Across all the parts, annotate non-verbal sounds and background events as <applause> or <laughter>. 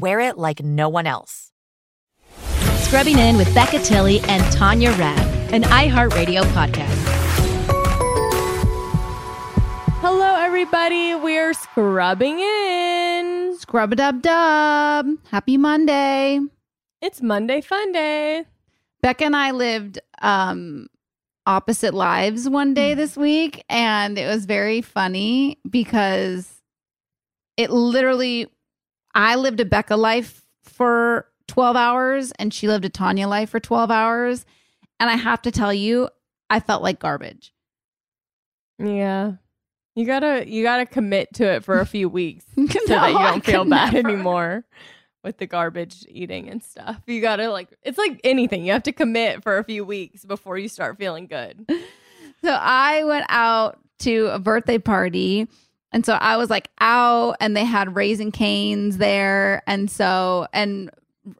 wear it like no one else. Scrubbing In with Becca Tilley and Tanya Rad, an iHeartRadio podcast. Hello, everybody. We're scrubbing in. Scrub a dub dub. Happy Monday. It's Monday Fun Day. Becca and I lived um, opposite lives one day this week, and it was very funny because it literally, I lived a Becca life for 12 hours, and she lived a Tanya life for 12 hours. And I have to tell you, I felt like garbage. Yeah. You gotta you gotta commit to it for a few weeks <laughs> so No, that you don't feel bad never. anymore with the garbage eating and stuff. You gotta like it's like anything. You have to commit for a few weeks before you start feeling good. <laughs> So I went out to a birthday party. And so I was like out and they had Raising Cane's there. And so, and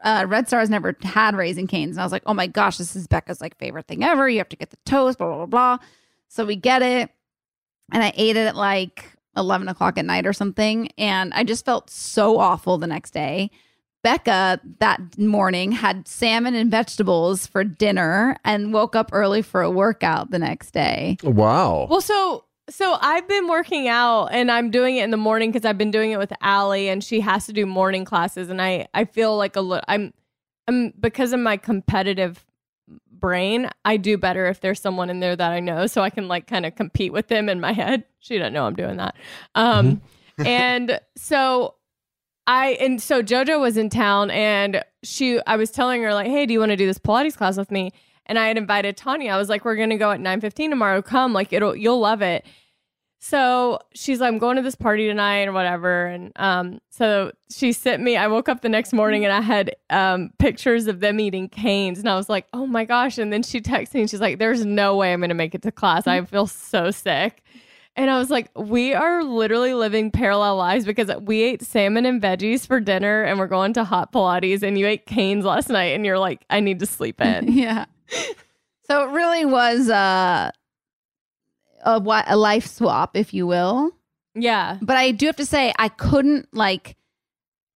uh, Red Stars never had Raising Cane's. And I was like, oh my gosh, this is Becca's like favorite thing ever. You have to get the toast, blah, blah, blah, blah. So we get it. And I ate it at like 11 o'clock at night or something. And I just felt so awful the next day. Becca that morning had salmon and vegetables for dinner and woke up early for a workout the next day. Wow. Well, so so I've been working out and I'm doing it in the morning because I've been doing it with Allie and she has to do morning classes and I I feel like a little I'm I'm because of my competitive brain I do better if there's someone in there that I know so I can like kind of compete with them in my head. <laughs> She doesn't know I'm doing that. Um <laughs> and so I and so JoJo was in town and she I was telling her like, "Hey, do you want to do this Pilates class with me?" And I had invited Tanya. I was like, "We're going to go at 9:15 tomorrow. Come, like it'll you'll love it." So she's like, I'm going to this party tonight or whatever. And um, so she sent me, I woke up the next morning and I had um, pictures of them eating canes. And I was like, oh my gosh. And then she texted me and she's like, there's no way I'm going to make it to class. I <laughs> feel so sick. And I was like, we are literally living parallel lives because we ate salmon and veggies for dinner and we're going to hot Pilates and you ate canes last night and you're like, I need to sleep in. <laughs> yeah. So it really was uh, a what a life swap, if you will. yeah. But I do have to say, I couldn't like.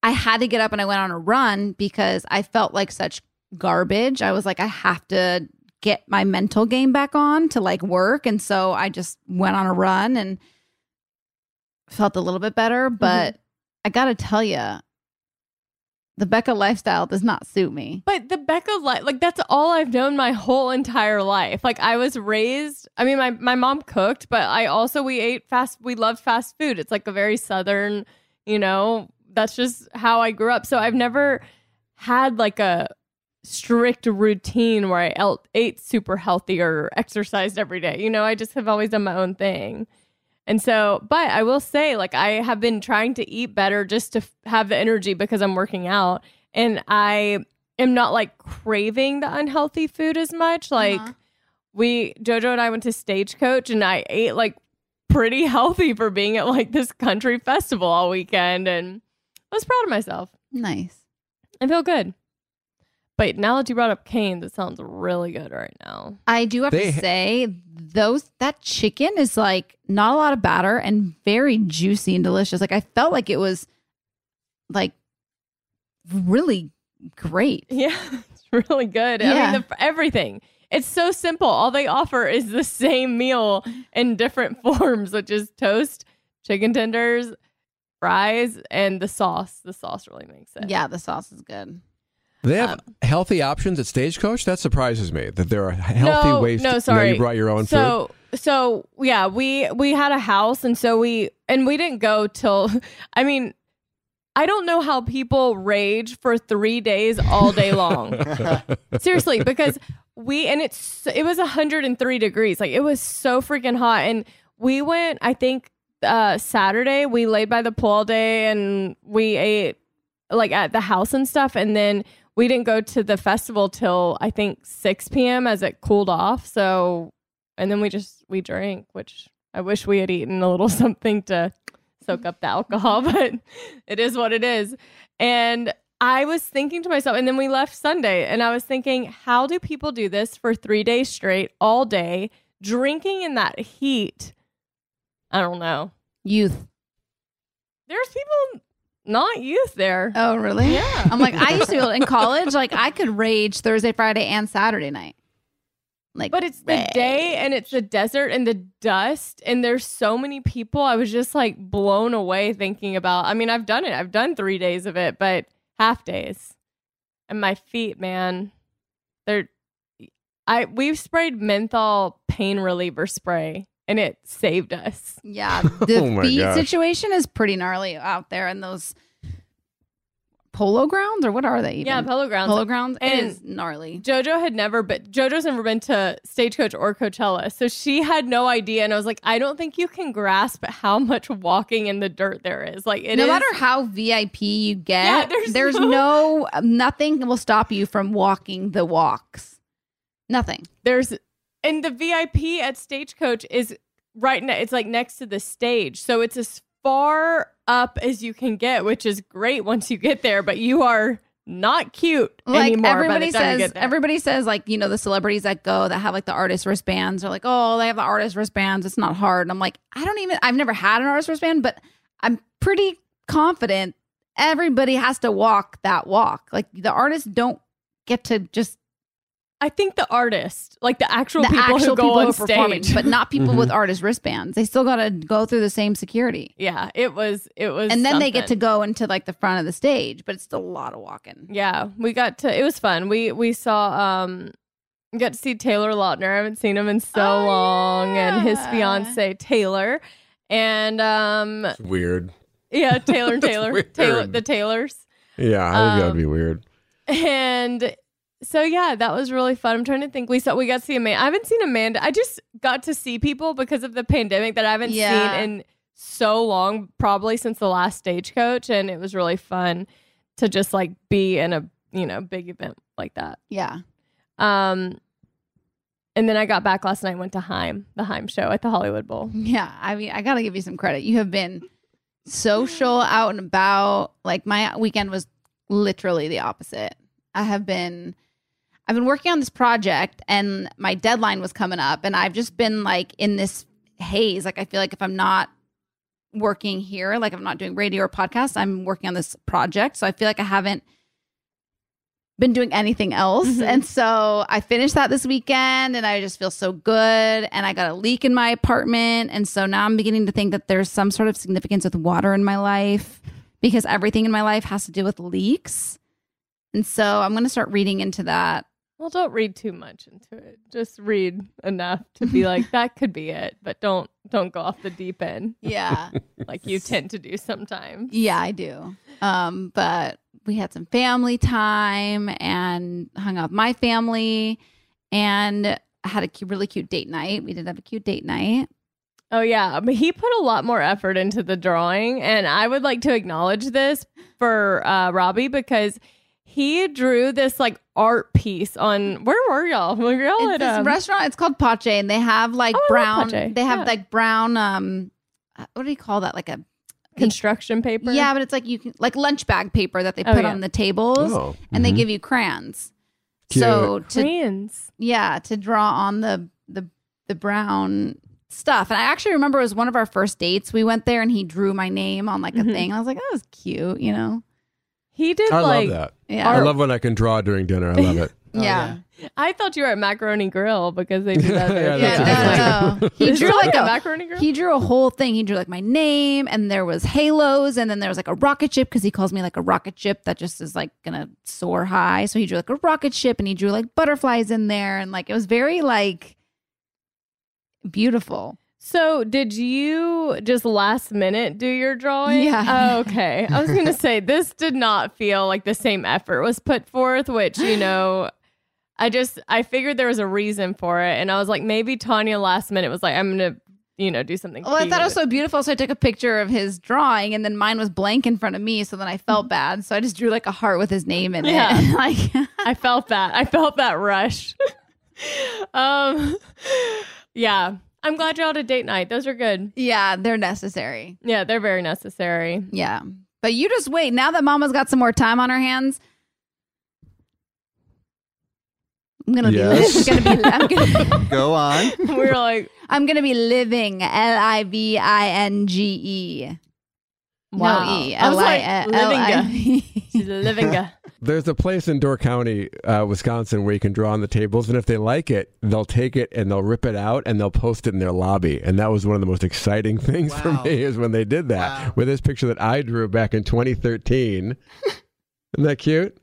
I had to get up and I went on a run because I felt like such garbage. I was like, I have to get my mental game back on to like work. And so I just went on a run and felt a little bit better. But I got to tell you, the Becca lifestyle does not suit me. But the Becca life, like that's all I've known my whole entire life. Like I was raised. I mean, my my mom cooked, but I also we ate fast. We loved fast food. It's like a very southern, you know. That's just how I grew up. So I've never had like a strict routine where I el- ate super healthy or exercised every day. You know, I just have always done my own thing. And so, but I will say, like, I have been trying to eat better just to f- have the energy because I'm working out. And I am not like craving the unhealthy food as much. Like, Uh-huh. we, JoJo and I went to Stagecoach and I ate like pretty <laughs> healthy for being at like this country festival all weekend. And I was proud of myself. Nice. I feel good. But now that you brought up Cane's, it sounds really good right now. I do have They- to say those that chicken is like not a lot of batter and very juicy and delicious. Like I felt like it was like really great. <laughs> Yeah, it's really good. I Yeah. mean, the, everything. It's so simple. All they offer is the same meal in different <laughs> forms, which is toast, chicken tenders, fries, and the sauce. The sauce really makes it. Yeah, the sauce is good. They have Um, healthy options at Stagecoach. That surprises me that there are healthy no, ways. No, to, sorry. you brought your own food. so, So yeah, we we had a house, and so we and we didn't go till. <laughs> I mean, I don't know how people rage for three days all day long. <laughs> Seriously, because we and it's it was 103 degrees. Like it was so freaking hot, and we went. I think uh Saturday we laid by the pool all day, and we ate like at the house and stuff, and then we didn't go to the festival till I think 6 p.m. as it cooled off. So, and then we just we drank, which I wish we had eaten a little <laughs> something to soak up the alcohol, <laughs> but it is what it is. And I was thinking to myself, and then we left Sunday, and I was thinking, how do people do this for three days straight, all day, drinking in that heat? I don't know. Youth. There's people not youth there. Oh, really? Yeah. I'm like, I used to be able in college, like I could rage Thursday, Friday, and Saturday night. Like, But it's the day and it's the desert and the dust and there's so many people. I was just like blown away thinking about. I mean, I've done it. I've done 3 days of it, but half days. And my feet, man. They're I we've sprayed menthol pain reliever spray and it saved us. Yeah, <laughs> oh the Oh feet gosh. situation is pretty gnarly out there in those polo grounds or what are they? Even? Yeah, polo grounds. polo grounds And- is gnarly. Jojo had never been Jojo's never been to Stagecoach or Coachella. So she had no idea and I was like, I don't think you can grasp how much walking in the dirt there is. Like it no is- matter how VIP you get, Yeah, there's there's, no- no nothing will stop you from walking the walks. Nothing. there's and the VIP at Stagecoach is right ne- it's like next to the stage. So it's as far up as you can get, which is great once you get there, but you are not cute Like anymore everybody by the time you says, get there. everybody says like you know the celebrities that go that have like the artist wristbands are like oh they have the artist wristbands it's not hard. And I'm like I don't even I've never had an artist wristband, but I'm pretty confident everybody has to walk that walk. Like the artists don't get to just I think the artist, like the actual the people actual who go people on who are performing, stage. but not people Mhm. with artist wristbands. They still got to go through the same security. yeah, it was it was and then they get to go into like the front of the stage, but it's still a lot of walking. Yeah, we got to. It was fun. We we saw um, we got to see Taylor Lautner. I haven't seen him in so Oh, long, and his yeah. fiance Taylor, and um, It's weird. yeah, <laughs> Taylor and Taylor. Taylor, the Taylors, Yeah, I think that would Um, be weird. and so yeah, that was really fun. I'm trying to think. We saw we got to see Amanda. I haven't seen Amanda. I just got to see people because of the pandemic that I haven't Yeah. seen in so long, probably since the last stagecoach, and it was really fun to just like be in a you know big event like that. Yeah. Um, and then I got back last night. Went to Haim, the Haim show at the Hollywood Bowl. Yeah. I mean, I got to give you some credit. You have been social, out and about. Like my weekend was literally the opposite. I have been I've been working on this project and my deadline was coming up and I've just been like in this haze. Like I feel like if I'm not working here, like I'm not doing radio or podcast, I'm working on this project. So I feel like I haven't been doing anything else. Mm-hmm. And so I finished that this weekend and I just feel so good. And I got a leak in my apartment. And so now I'm beginning to think that there's some sort of significance with water in my life because everything in my life has to do with leaks. And so I'm going to start reading into that. Well, don't read too much into it. Just read enough to be like <laughs> that could be it, but don't don't go off the deep end Yeah. <laughs> like you tend to do sometimes. yeah, I do. Um, but we had some family time and hung out with my family and had a really cute date night. We did have a cute date night. Oh yeah, but he put a lot more effort into the drawing, and I would like to acknowledge this for uh, Robbie because he drew this like art piece on. Where were y'all? Were y'all It's at this um, restaurant. It's called Pache, and they have like Oh, brown. They have Yeah. like brown. Um, uh, what do you call that? Like a construction paper? yeah, but it's like you can like lunch bag paper that they Oh, put yeah. on the tables, Oh, and they mhm. give you crayons. Cute. So to crayons. yeah to draw on the the the brown stuff and i actually remember it was one of our first dates we went there and he drew my name on like a Mhm. thing i was like that was cute you know He did I like. love that. yeah I love when I can draw during dinner. I love it. <laughs> Oh, yeah I thought you were at Macaroni Grill because they do that. <laughs> there. Yeah, yeah, that's no, no, no. <laughs> he drew like a a Macaroni Grill. he drew a whole thing he drew like my name and there was halos and then there was like a rocket ship because he calls me like a rocket ship that just is like gonna soar high so he drew like a rocket ship and he drew like butterflies in there and like it was very like beautiful So, did you just last minute do your drawing? Yeah. Oh, okay. I was going to say, this did not feel like the same effort was put forth, which, you know, I just, I figured there was a reason for it. And I was like, maybe Tanya last minute was like, I'm going to, you know, do something. Well, I thought it was so beautiful, so I took a picture of his drawing, and then mine was blank in front of me. So then I felt bad, so I just drew like a heart with his name in Yeah. it. <laughs> like, <laughs> I felt that. I felt that rush. <laughs> um, yeah. I'm glad y'all did date night. Those are good. yeah, they're necessary. Yeah, they're very necessary. Yeah, but you just wait. Now that Mama's got some more time on her hands, I'm gonna Yes. be. I'm gonna be. I'm gonna, <laughs> <laughs> Go on. We're like, I'm gonna be living. L I V I N G E. wow. No E. I was like, L living. I. She's living. A- There's a place in Door County, uh, Wisconsin, where you can draw on the tables, and if they like it, they'll take it and they'll rip it out and they'll post it in their lobby. And that was one of the most exciting <laughs> things for me is when they did that Wow. with this picture that I drew back in 2013. <laughs> Isn't that cute?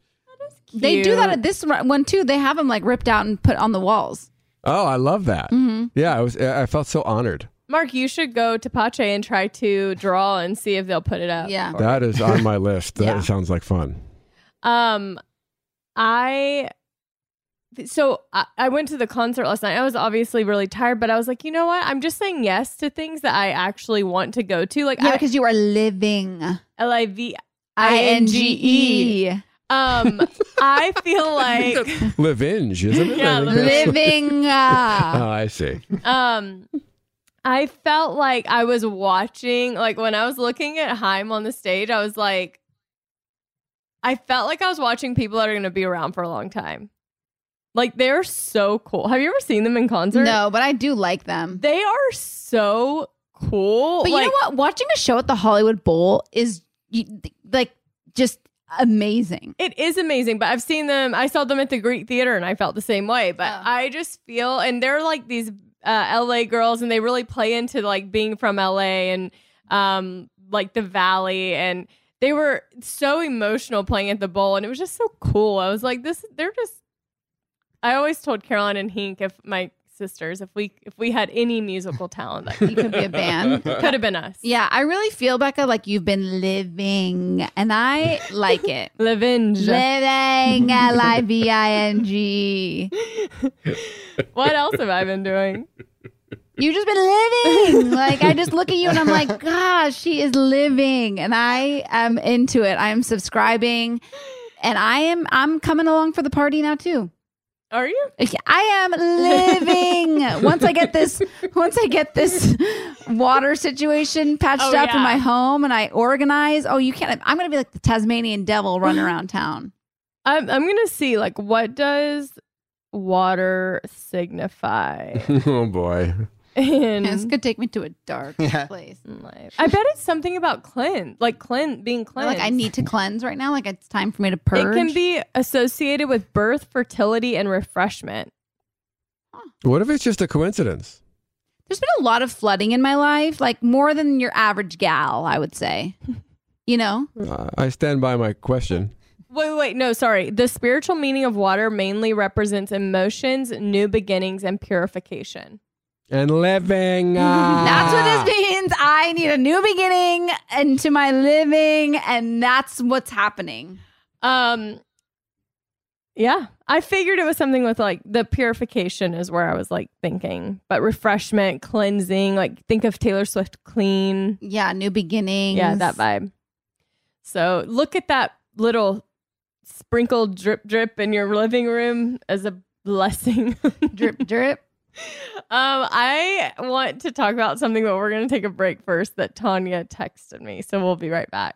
They do that at this one too. They have them like ripped out and put on the walls. Oh, I love that. Mm-hmm. Yeah, I was. I felt so honored. Mark, you should go to Pache and try to draw and see if they'll put it up. Yeah. That is on my list. That Yeah. sounds like fun. Um, I. So I, I went to the concert last night. I was obviously really tired, but I was like, you know what? I'm just saying yes to things that I actually want to go to. Like Yeah, because you are living. L I V I N G E. Um, <laughs> I feel like <laughs> Livinge, isn't it? Yeah, I think that's- Living. <laughs> uh, Oh, I see. um I felt like I was watching like when I was looking at Haim on the stage, I was like I felt like I was watching people that are gonna be around for a long time. Like they're so cool. Have you ever seen them in concert? no, but I do like them. They are so cool. But you know what? Watching a show at the Hollywood Bowl is like just amazing. It is amazing, but I've seen them. I saw them at the Greek Theater, and I felt the same way. But Oh. I just feel, and they're like these uh, LA girls, and they really play into like being from LA and um, like the Valley, and they were so emotional playing at the bowl, and it was just so cool. I was like, this, they're just. I always told Caroline and Hink, if my sisters, if we if we had any musical talent, that You could be a band. could have been us. Yeah, I really feel, Becca, like you've been living, and I like it. <laughs> Living. living, L I V I N G. <laughs> what else have I been doing? You just been living. Like I just look at you and I'm like, gosh, she is living, and I am into it. I am subscribing, and I am I'm coming along for the party now too. Are you? I am living. once I get this, once I get this water situation patched Oh, up in my home and I organize. Oh, you can't. I'm gonna be like the Tasmanian devil running <laughs> around town. I'm I'm gonna see like what does water signify? <laughs> oh boy. In This could take me to a dark <laughs> Yeah. place. In life. I bet it's something about cleanse, like clean being Or cleansed. Like I need to cleanse right now. Like it's time for me to purge. It can be associated with birth, fertility, and refreshment. What if it's just a coincidence? There's been a lot of flooding in my life, like more than your average gal, I would say. <laughs> You know, Uh, I stand by my question. Wait, wait, wait, no, sorry. The spiritual meaning of water mainly represents emotions, new beginnings, and purification. And living. <laughs> that's what ah. this means. I need a new beginning into my living, and that's what's happening. Um, yeah, I figured it was something with like the purification is where I was like thinking, but refreshment, cleansing, like think of Taylor Swift clean. Yeah, new beginning. Yeah, that vibe. So look at that little sprinkled drip drip in your living room as a blessing. <laughs> Drip, drip. Um, I want to talk about something, but we're going to take a break first that Tanya texted me. So we'll be right back.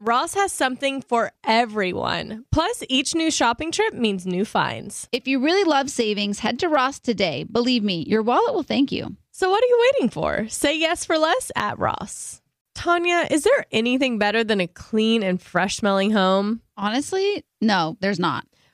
Ross has something for everyone. Plus, each new shopping trip means new finds. If you really love savings, head to Ross today. Believe me, your wallet will thank you. So, what are you waiting for? Say yes for less at Ross. Tanya, is there anything better than a clean and fresh smelling home? Honestly, no, there's not.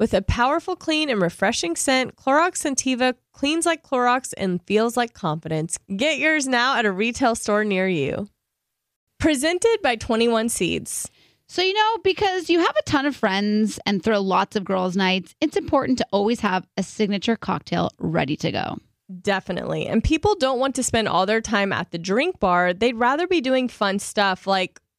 With a powerful, clean, and refreshing scent, Clorox Scentiva cleans like Clorox and feels like confidence. Get yours now at a retail store near you. Presented by 21 Seeds. So, you know, because you have a ton of friends and throw lots of girls' nights, it's important to always have a signature cocktail ready to go. Definitely. And people don't want to spend all their time at the drink bar. They'd rather be doing fun stuff like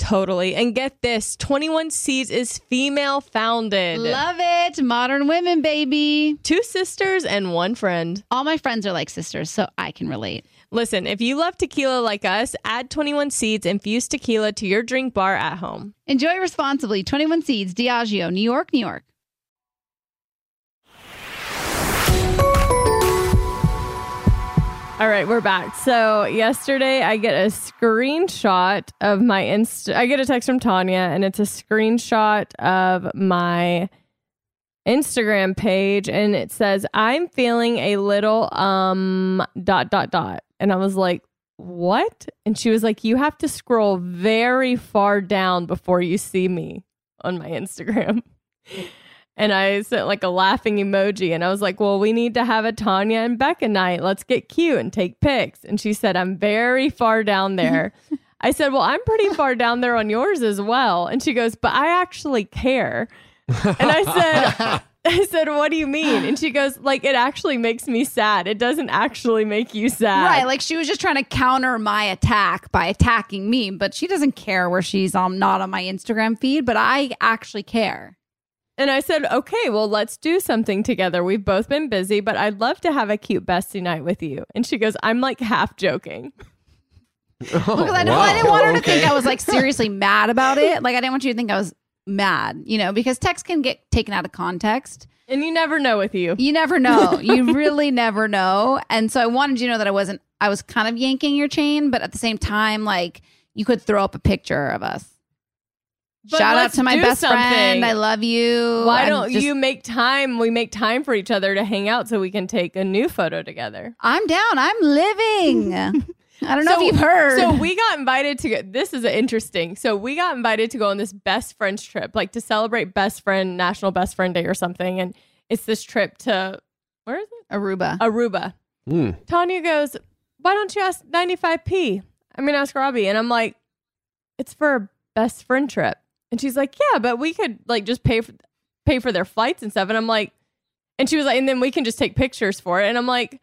Totally. And get this 21 Seeds is female founded. Love it. Modern women, baby. Two sisters and one friend. All my friends are like sisters, so I can relate. Listen, if you love tequila like us, add 21 Seeds infused tequila to your drink bar at home. Enjoy responsibly. 21 Seeds, Diageo, New York, New York. All right, we're back. So yesterday I get a screenshot of my inst I get a text from Tanya and it's a screenshot of my Instagram page and it says I'm feeling a little um dot dot dot. And I was like, "What?" And she was like, "You have to scroll very far down before you see me on my Instagram." <laughs> And I sent like a laughing emoji and I was like, Well, we need to have a Tanya and Becca night. Let's get cute and take pics. And she said, I'm very far down there. <laughs> I said, Well, I'm pretty far down there on yours as well. And she goes, But I actually care. And I said, <laughs> I said, What do you mean? And she goes, Like, it actually makes me sad. It doesn't actually make you sad. Right, like she was just trying to counter my attack by attacking me, but she doesn't care where she's um not on my Instagram feed, but I actually care. And I said, okay, well, let's do something together. We've both been busy, but I'd love to have a cute bestie night with you. And she goes, I'm like half joking. Oh, because I, know, I didn't want her to think I was like seriously <laughs> mad about it. Like I didn't want you to think I was mad, you know, because text can get taken out of context. And you never know with you. You never know. you <laughs> really never know. And so I wanted you to know that I wasn't, I was kind of yanking your chain, but at the same time, like you could throw up a picture of us. But Shout out to my best something. friend. I love you. Why I'm don't just- you make time? We make time for each other to hang out so we can take a new photo together. I'm down. I'm living. <laughs> I don't know So- if you've heard. So we got invited to go. This is interesting. So we got invited to go on this best friends trip, like to celebrate best friend National Best Friend Day or something. And it's this trip to where is it? Aruba. Aruba. Hmm. Tanya goes, "Why don't you ask 95p?" I mean, ask Robbie, and I'm like, "It's for a best friend trip," and she's like, "Yeah, but we could like just pay for pay for their flights and stuff." And I'm like, and she was like, "And then we can just take pictures for it," and I'm like.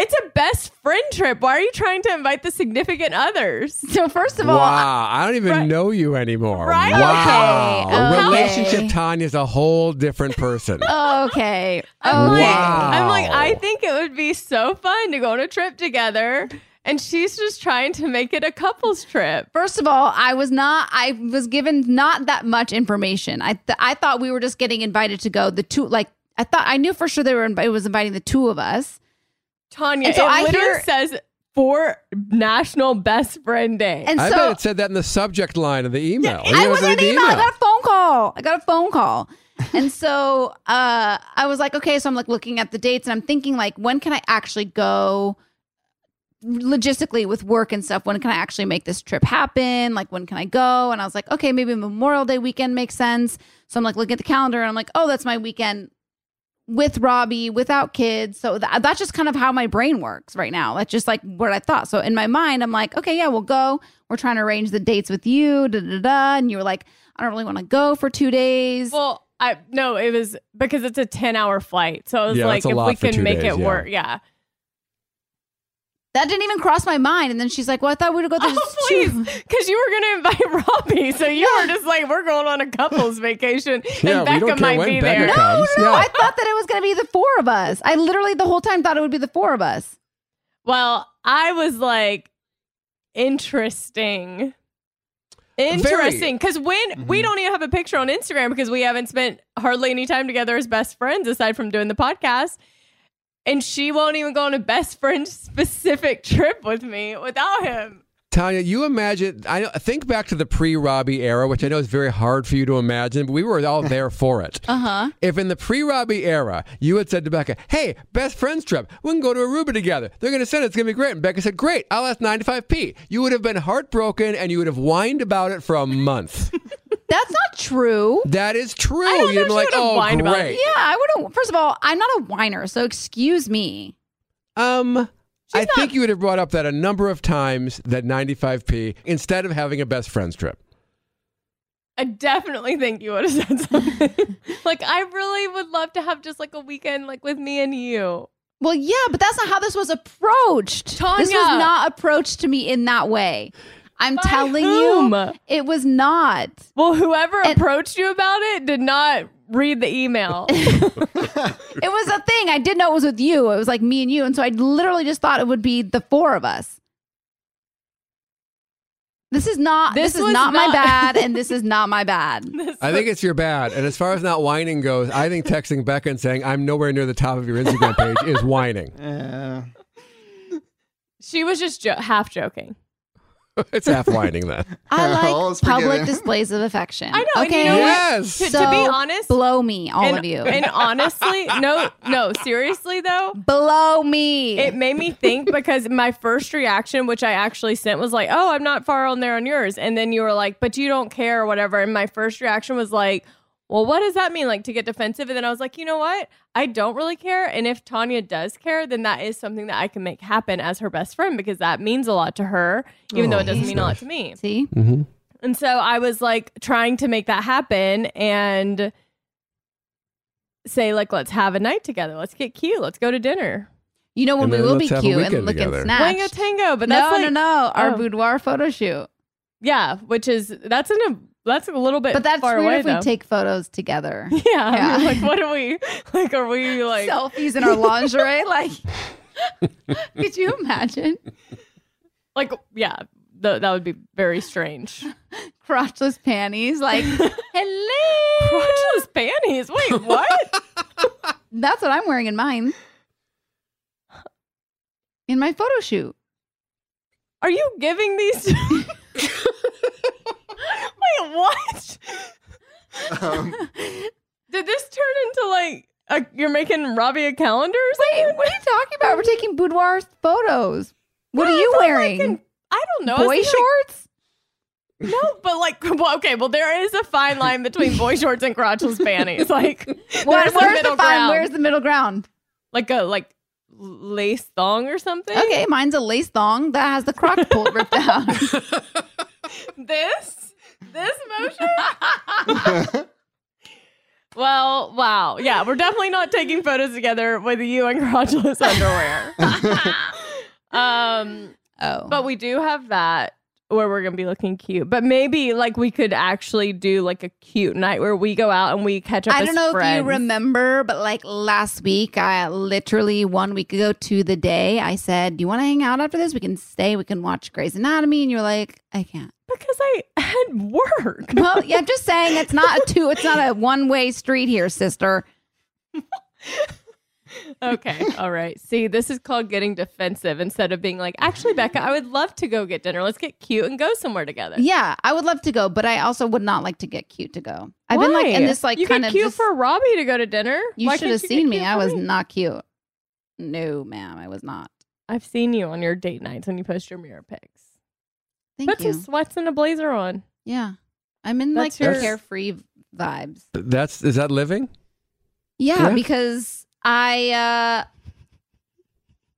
It's a best friend trip. Why are you trying to invite the significant others? <laughs> so first of all, wow, I don't even Right. know you anymore. Right? Wow. Okay, okay. Relationship Tanya's a whole different person. <laughs> okay. I'm Okay. like, I'm like, I think it would be so fun to go on a trip together. And she's just trying to make it a couples trip. First of all, I was not. I was given not that much information. I th- I thought we were just getting invited to go. The two, like I thought, I knew for sure they were. Inv- it was inviting the two of us. Tanya, And so it I literally hear- says for National Best Friend Day. And I so bet it said that in the subject line of the email. You I gotta was read an the email. I got a phone call. I got a phone call. and so uh, I was like, okay. So I'm like looking at the dates and I'm thinking like, when can I actually go logistically with work and stuff? When can I actually make this trip happen? Like, when can I go? And I was like, okay, maybe Memorial Day weekend makes sense. So I'm like looking at the calendar and I'm like, oh, that's my weekend with Robbie, without kids. So th- that's just kind of how my brain works right now. That's just like what I thought. So in my mind, I'm like, okay, yeah, we'll go. We're trying to arrange the dates with you, da da da. And you were like, I don't really want to go for two days. well, I no, it was because it's a 10 hour flight. So it was Yeah, like, if we can make days, it yeah. work. Yeah. That didn't even cross my mind. And then she's like, well, I thought we'd go <laughs> to Oh, please. Because you were going to invite <laughs> Robbie. So you were just like, we're going on a couples <laughs> vacation. Yeah, and we Becca don't care might when be Becca there. comes. No, Yeah. I thought that it was going to be the four of us. I literally the whole time thought it would be the four of us. Well, I was like, interesting. Interesting. Because when we mm-hmm. don't even have a picture on Instagram because we haven't spent hardly any time together as best friends aside from doing the podcast. And she won't even go on a best friend specific trip with me without him. Tanya, you imagine, I think back to the pre Robbie era, which I know is very hard for you to imagine, but we were all <laughs> there for it. Uh huh. If in the pre Robbie era, you had said to Becca, hey, best friends trip, we can go to Aruba together. They're going to send it. It's going to be great. And Becca said, great, I'll ask 95p. You would have been heartbroken and you would have whined about it for a month. <laughs> That's not true. that is true. I don't You'd know be like, she would have oh, whined about it." great. Yeah, I would have. First of all, I'm not a whiner, so excuse me. Um, I think you would have brought up that a number of times, that 95p, instead of having a best friends trip. I definitely think you would have said something. <laughs> like, I really would love to have just like a weekend like with me and you. Well, yeah, but that's not how this was approached. Tanya. This was not approached to me in that way. I'm By telling whom? you, it was not. Well, whoever And- approached you about it did not read the email. <laughs> <laughs> It was a thing. I did know it was with you. It was like me and you. And so I literally just thought it would be the four of us. This is not this, This is was not, my bad and this <laughs> is not my bad. I think it's your bad. And as far as not whining goes, I think texting Becca and saying I'm nowhere near the top of your Instagram page is whining. Uh, she was just jo- half joking. <laughs> it's half whining then. <laughs> I All like is public forgiven. displays of affection. I know, and you Okay. know what? Yes. To, to So be honest, blow me, all and, of you. and <laughs> honestly, no, no, seriously though, blow me. it made me think because my first reaction, which I actually sent, was like, "Oh, I'm not far on there on yours," and then you were like, "But you don't care or whatever," and my first reaction was like. Well, what does that mean? Like to get defensive? And then I was like, you know what? I don't really care. And if Tanya does care, then that is something that I can make happen as her best friend because that means a lot to her, even though it doesn't mean a lot to me. See? Mm-hmm. And so I was like trying to make that happen and say like let's have a night together. Let's get cute. Let's go to dinner. You know when we will be let's have a cute and weekend look together. at snatch. Wango tango, but no, that's like, no, no. Our oh. boudoir photo shoot. Yeah, which is that's in a that's a little bit But that's far weird away if we though. take photos together. <laughs> yeah, Yeah. I'm like what are we like are we like Selfies in our lingerie. <laughs> like, <laughs> could you imagine? like yeah, th- that would be very strange. Crotchless panties. Like, hello. Crotchless panties. Wait, what? That's what I'm wearing in mine. In my photo shoot. Are you giving these to- Wait, <laughs> what? um, <laughs> Did this turn into like a, you're making Robbie a calendar or something? Wait, what are you talking about? We're taking boudoir photos. What No, are you it's not like wearing? an- I don't know. Boy It's like- shorts? no, <laughs> but like, well, okay, well, there is a fine line between boy shorts and crotchless panties. Like, What, there's where's middle the fine? ground. Where's the middle ground? like a like lace thong or something? Okay, mine's a lace thong that has the crotch pulled ripped out. This, this motion. well, wow, yeah, we're definitely not taking photos together with you in crotchless underwear. <laughs> um, Oh. But we do have that where we're gonna be looking cute. But maybe like we could actually do like a cute night where we go out and we catch up. I don't know if you remember, but like last week, I literally one week ago to the day, I said, "Do you want to hang out after this? We can stay. We can watch Grey's Anatomy." And you're like, "I can't." because I had work. Well, yeah, I'm just <laughs> saying it's not a two. It's not a one way street here, sister. <laughs> okay, <laughs> all right. See, this is called getting defensive instead of being like, actually, Becca, I would love to go get dinner. Let's get cute and go somewhere together. Yeah, I would love to go, but I also would not like to get cute to go. I've been like in Why? this like you kind get of cute just- for Robbie to go to dinner. You should have seen me. I for was not cute. No, ma'am, I was not. I've seen you on your date nights when you post your mirror pics. Thank Put you. some sweats and a blazer on. yeah, I'm in That's like the yours. carefree vibes. That's is that living? Yeah, Yeah. because I uh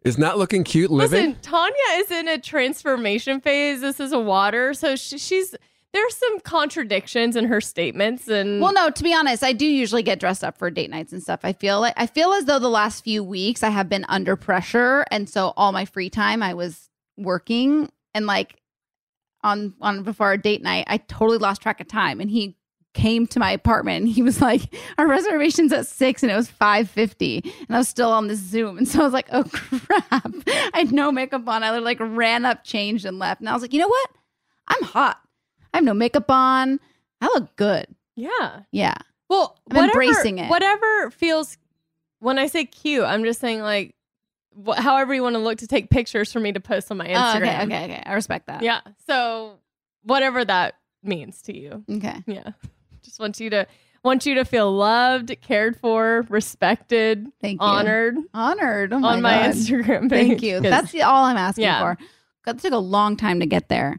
Is not looking cute living? Listen, Tanya is in a transformation phase. This is a water, so she, she's there's some contradictions in her statements, and Well, no, to be honest, I do usually get dressed up for date nights and stuff. I feel like I feel as though the last few weeks I have been under pressure, and so all my free time I was working and like on on before our date night, I totally lost track of time. And he came to my apartment and he was like, "Our reservation's at six, and it was five fifty, and I was still on this Zoom, and so I was like, "Oh <laughs> crap!" I had no makeup on. I like ran up, changed, and left. And I was like, "You know what? I'm hot. I have no makeup on. I look good." yeah. Yeah. Well, I'm whatever, embracing it. Whatever feels. When I say cute, I'm just saying like, wh- however you want to look to take pictures for me to post on my Oh, Instagram. okay, okay, okay. I respect that. Yeah. So whatever that means to you. Okay. Yeah. Just want you to want you to feel loved, cared for, respected, Thank you. honored Honored. Oh my on my God. Instagram page. Thank you. That's the, all I'm asking Yeah. for. God, It took a long time to get there.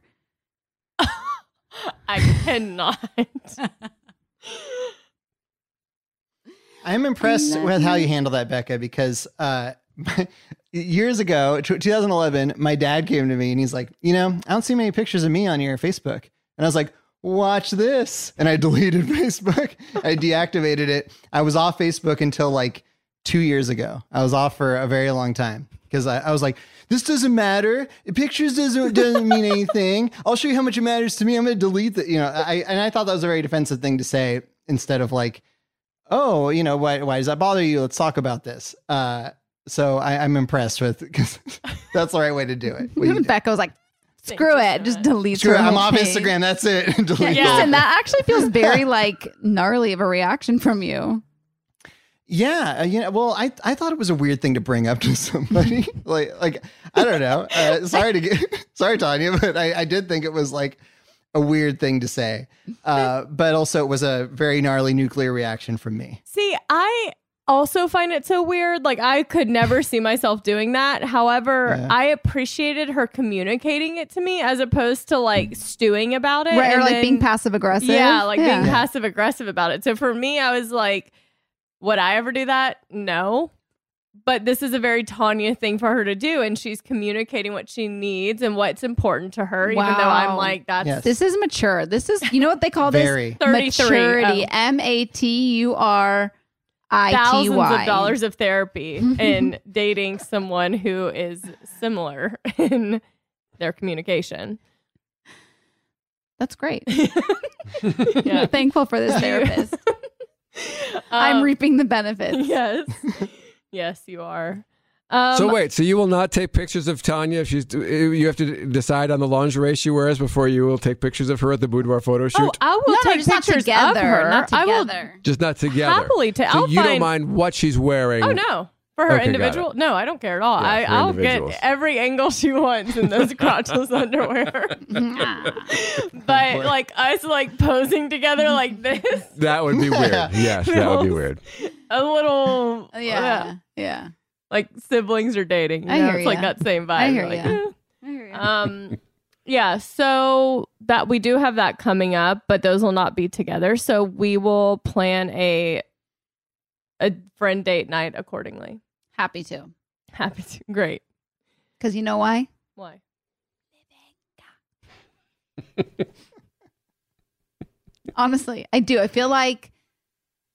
<laughs> I cannot. <laughs> I'm impressed with how you handle that, Becca, because uh, <laughs> years ago, t- 2011, my dad came to me and he's like, you know, I don't see many pictures of me on your Facebook. And I was like, watch this. And I <laughs> deleted Facebook. I deactivated it. I was off Facebook until like two years ago. I was off for a very long time because I, I was like, this doesn't matter. Pictures doesn't doesn't mean anything. I'll show you how much it matters to me. I'm going to delete that. you know, I and I thought that was a very defensive thing to say instead of like, oh, you know, why why does that bother you? Let's talk about this. Uh, so I, I'm impressed with <laughs> because <laughs> that's the right way to do it. What you do. Becca was like, screw it, just delete. Screw it, I'm off page. Instagram. That's it. <laughs> delete Yeah. it. Listen, that actually feels <laughs> very like gnarly of a reaction from you. Yeah, uh, you know, well, I I thought it was a weird thing to bring up to <laughs> somebody. like like I don't know. Uh, sorry to get sorry, Tanya, but I, I did think it was like a weird thing to say. Uh, but also it was a very gnarly nuclear reaction from me. See, I also find it so weird. Like I could never <laughs> see myself doing that. However, Yeah. I appreciated her communicating it to me as opposed to like mm. stewing about it. Right, or like then- being passive aggressive. Yeah, like being Yeah. passive aggressive about it. So for me, I was like, would I ever do that? No. But this is a very Tanya thing for her to do, and she's communicating what she needs and what's important to her. Even though I'm like, that's Yes. This is mature. This is, you know what they call this? Very. <laughs> 33. Maturity. Oh. M A T U R I T thousands of dollars of therapy <laughs> in dating someone who is similar <laughs> in their communication. That's great. <laughs> Yeah. Thankful for this therapist. I'm Um, reaping the benefits. yes, yes, you are. Um, so wait, so you will not take pictures of Tanya if she's you have to decide on the lingerie she wears before you will take pictures of her at the boudoir photo shoot. Oh, I will No, no, take just not pictures together. of her. Not I will together. Just not together. happily ta- so I'll you don't mind what she's wearing. Oh no. For her Okay, individual? No, I don't care at all. Yeah, I, I'll get every angle she wants in those <laughs> crotchless underwear. <laughs> but like us like posing together like this, That would be weird. <laughs> Yes, that would be weird. a little yeah. Yeah. Like siblings are dating. You I know? hear it's like that same vibe. I hear like, ya. eh. I hear you. um yeah so that we do have that coming up but those will not be together so we will plan a a friend date night accordingly Happy to. happy to great Because you know why? why <laughs> Honestly, I do. I feel like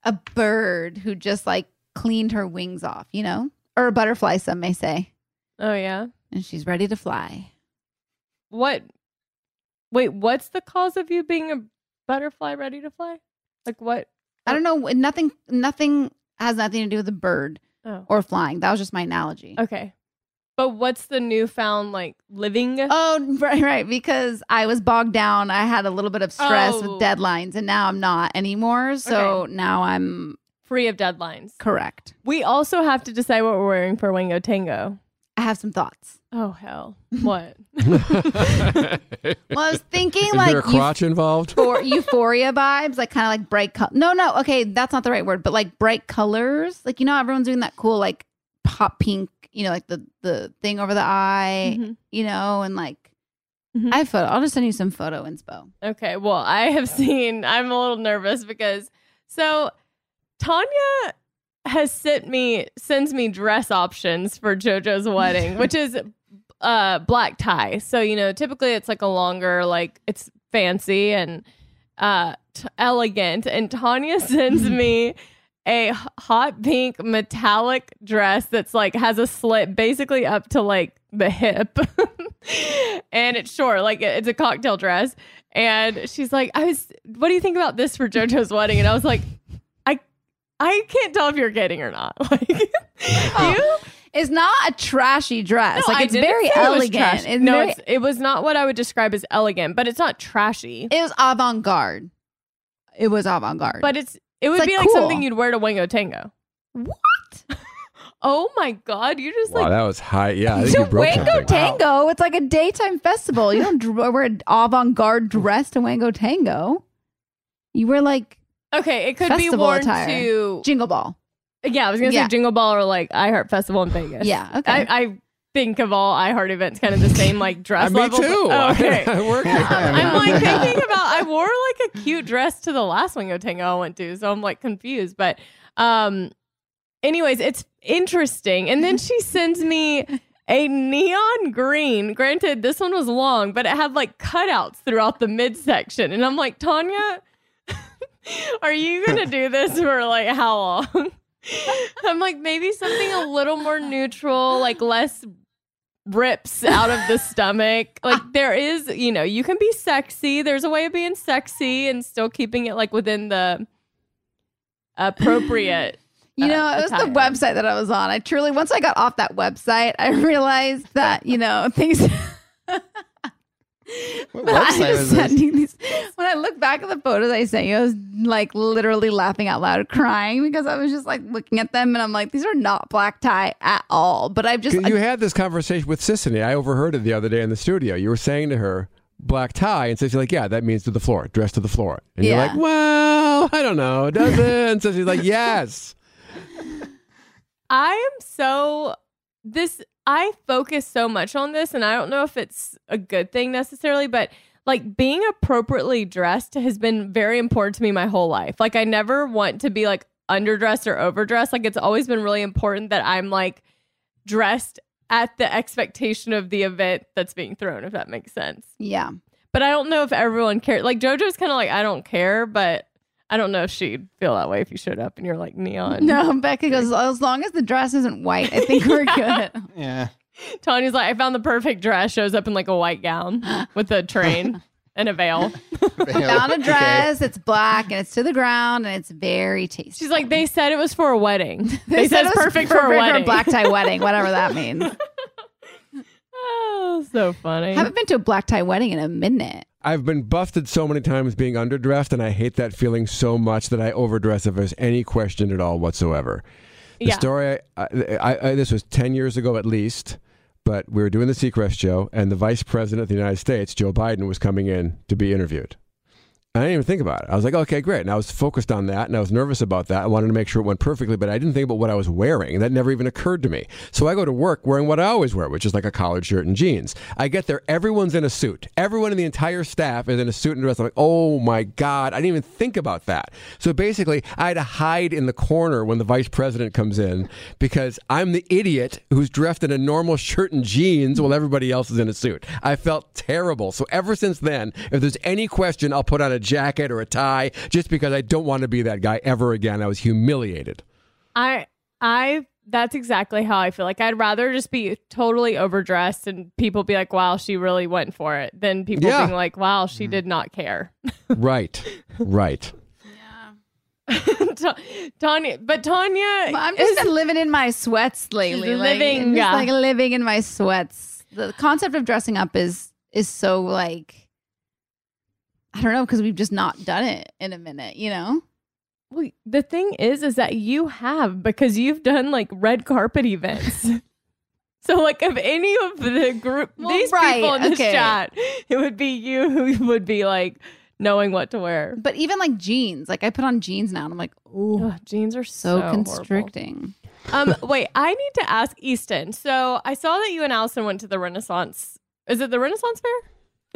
a bird who just like cleaned her wings off, you know? Or a butterfly, some may say. oh yeah And she's ready to fly. what wait what's the cause of you being a butterfly ready to fly like what I don't know. Nothing nothing has nothing to do with a bird oh or flying. That was just my analogy. okay but what's the newfound like living Oh, right, right. Because I was bogged down. I had a little bit of stress Oh. with deadlines, and now I'm not anymore. So now I'm free of deadlines correct. we also have to decide what we're wearing for Wango Tango I have some thoughts. oh hell <laughs> what Well, I was thinking Is like there a crotch involved? <laughs> for euphoria vibes, like kind of like bright color. No, no, okay, that's not the right word, but like bright colors. Like you know, everyone's doing that cool like pop pink. You know, like the the thing over the eye. Mhm. You know, and like Mhm. I have photo. I'll just send you some photo inspo. Okay, well, I have <laughs> seen. I'm a little nervous because so Tanya has sent me sends me dress options for JoJo's <laughs> wedding, which is uh black tie. So you know, typically it's like a longer, like it's fancy and uh t- elegant. And Tanya <laughs> sends <laughs> me a hot pink metallic dress that's like has a slit basically up to like the hip and it's short like it's a cocktail dress and she's like i was what do you think about this for jojo's wedding and i was like i can't tell if you're kidding or not <laughs> like <laughs> you It's not a trashy dress. No, like I it's didn't very say it was elegant. It's no very, it's, it was not what i would describe as elegant but it's not trashy it was avant garde. It was avant garde. but it's it would like, be like cool. something you'd wear to Wango Tango. what? <laughs> Oh my god, You're just Wow, like that was high. Yeah, I think To you broke Wango something. Tango, it's like a daytime festival. You don't wear an avant garde dress to Wango Tango. You wear like okay, it could be Festival worn attire. to Jingle Ball. yeah, I was gonna Yeah. say Jingle Ball or like iHeart Festival in Vegas. Yeah, okay. I, I think of all iHeart events kind of the same like <laughs> dress Uh, me level. too. Oh, okay. <laughs> I work here. <laughs> I'm like thinking about I wore like a cute dress to the last Wango Tango I went to, so I'm like confused. But um anyways, it's interesting. And then she sends me a neon green. Granted, this one was long, but it had like cutouts throughout the midsection. And I'm like, Tanya, are you gonna do this for like how long? I'm like maybe something a little more neutral, like less rips out of the stomach. Like there is, you know, you can be sexy. There's a way of being sexy and still keeping it like within the appropriate. You know, uh, it was the website that I was on. I truly, once I got off that website, I realized that, you know, things. <laughs> What But I website was was this? sending these. When I look back at the photos I sent you, I was like literally laughing out loud, crying because I was just like looking at them and I'm like, these are not black tie at all. But I've just, You had this conversation with Sissany. I overheard it the other day in the studio. You were saying to her, black tie, and Sissy's like, yeah, that means to the floor, dress to the floor. And you're like, well, I don't know, does it? <laughs> And Sissy's like, yes. I am so this I focus so much on this and I don't know if it's a good thing necessarily, but like being appropriately dressed has been very important to me my whole life. Like I never want to be like underdressed or overdressed. Like it's always been really important that I'm like dressed at the expectation of the event that's being thrown, if that makes sense. yeah. But I don't know if everyone cares. Like JoJo's kind of like, I don't care, but I don't know if she'd feel that way if you showed up and you're like neon. No, Becca goes, as long as the dress isn't white, I think we're <laughs> good. Yeah. Tanya's like, I found the perfect dress. Shows up in like a white gown with a train <laughs> and a veil. Found a Okay. dress, it's black and it's to the ground and it's very tasty. She's like, they said it was for a wedding. <laughs> They, it said it's was perfect, for a wedding. a black tie wedding, whatever that means. Oh, so funny. I haven't been to a black tie wedding in a minute. I've been busted so many times being underdressed, and I hate that feeling so much that I overdress if there's any question at all whatsoever. The Yeah. story, I, I, I, this was 10 years ago at least, but we were doing the Seacrest show, and the vice president of the United States, Joe Biden, was coming in to be interviewed. I didn't even think about it. I was like, okay, great. And I was focused on that and I was nervous about that. I wanted to make sure it went perfectly, but I didn't think about what I was wearing. That never even occurred to me. So I go to work wearing what I always wear, which is like a collared shirt and jeans. I get there, everyone's in a suit. Everyone in the entire staff is in a suit and dress. I'm like, oh my God, I didn't even think about that. So basically, I had to hide in the corner when the vice president comes in because I'm the idiot who's dressed in a normal <laughs> shirt and jeans while everybody else is in a suit. I felt terrible. So ever since then, if there's any question, I'll put on a jacket or a tie just because I don't want to be that guy ever again. I was humiliated. I, I, that's exactly how I feel. Like I'd rather just be totally overdressed and people be like, wow, she really went for it than people Yeah. being like, wow, she mm-hmm. did not care. <laughs> right. Right. Ta- <laughs> Tanya, but Tanya, Well, I'm just is- been living in my sweats lately. She's like, living, just yeah. like living in my sweats. The concept of dressing up is is so like I don't know because we've just not done it in a minute. You know, Well, the thing is, is that you have because you've done like red carpet events. <laughs> so, like, of any of the group, Well, these right, people in this okay. chat, it would be you who would be like knowing what to wear. but even like jeans, like I put on jeans now, and I'm like, oh, jeans are so, so, constricting. um, wait, I need to ask Easton. So, I saw that you and Allison went to the Renaissance. Is it the Renaissance Fair?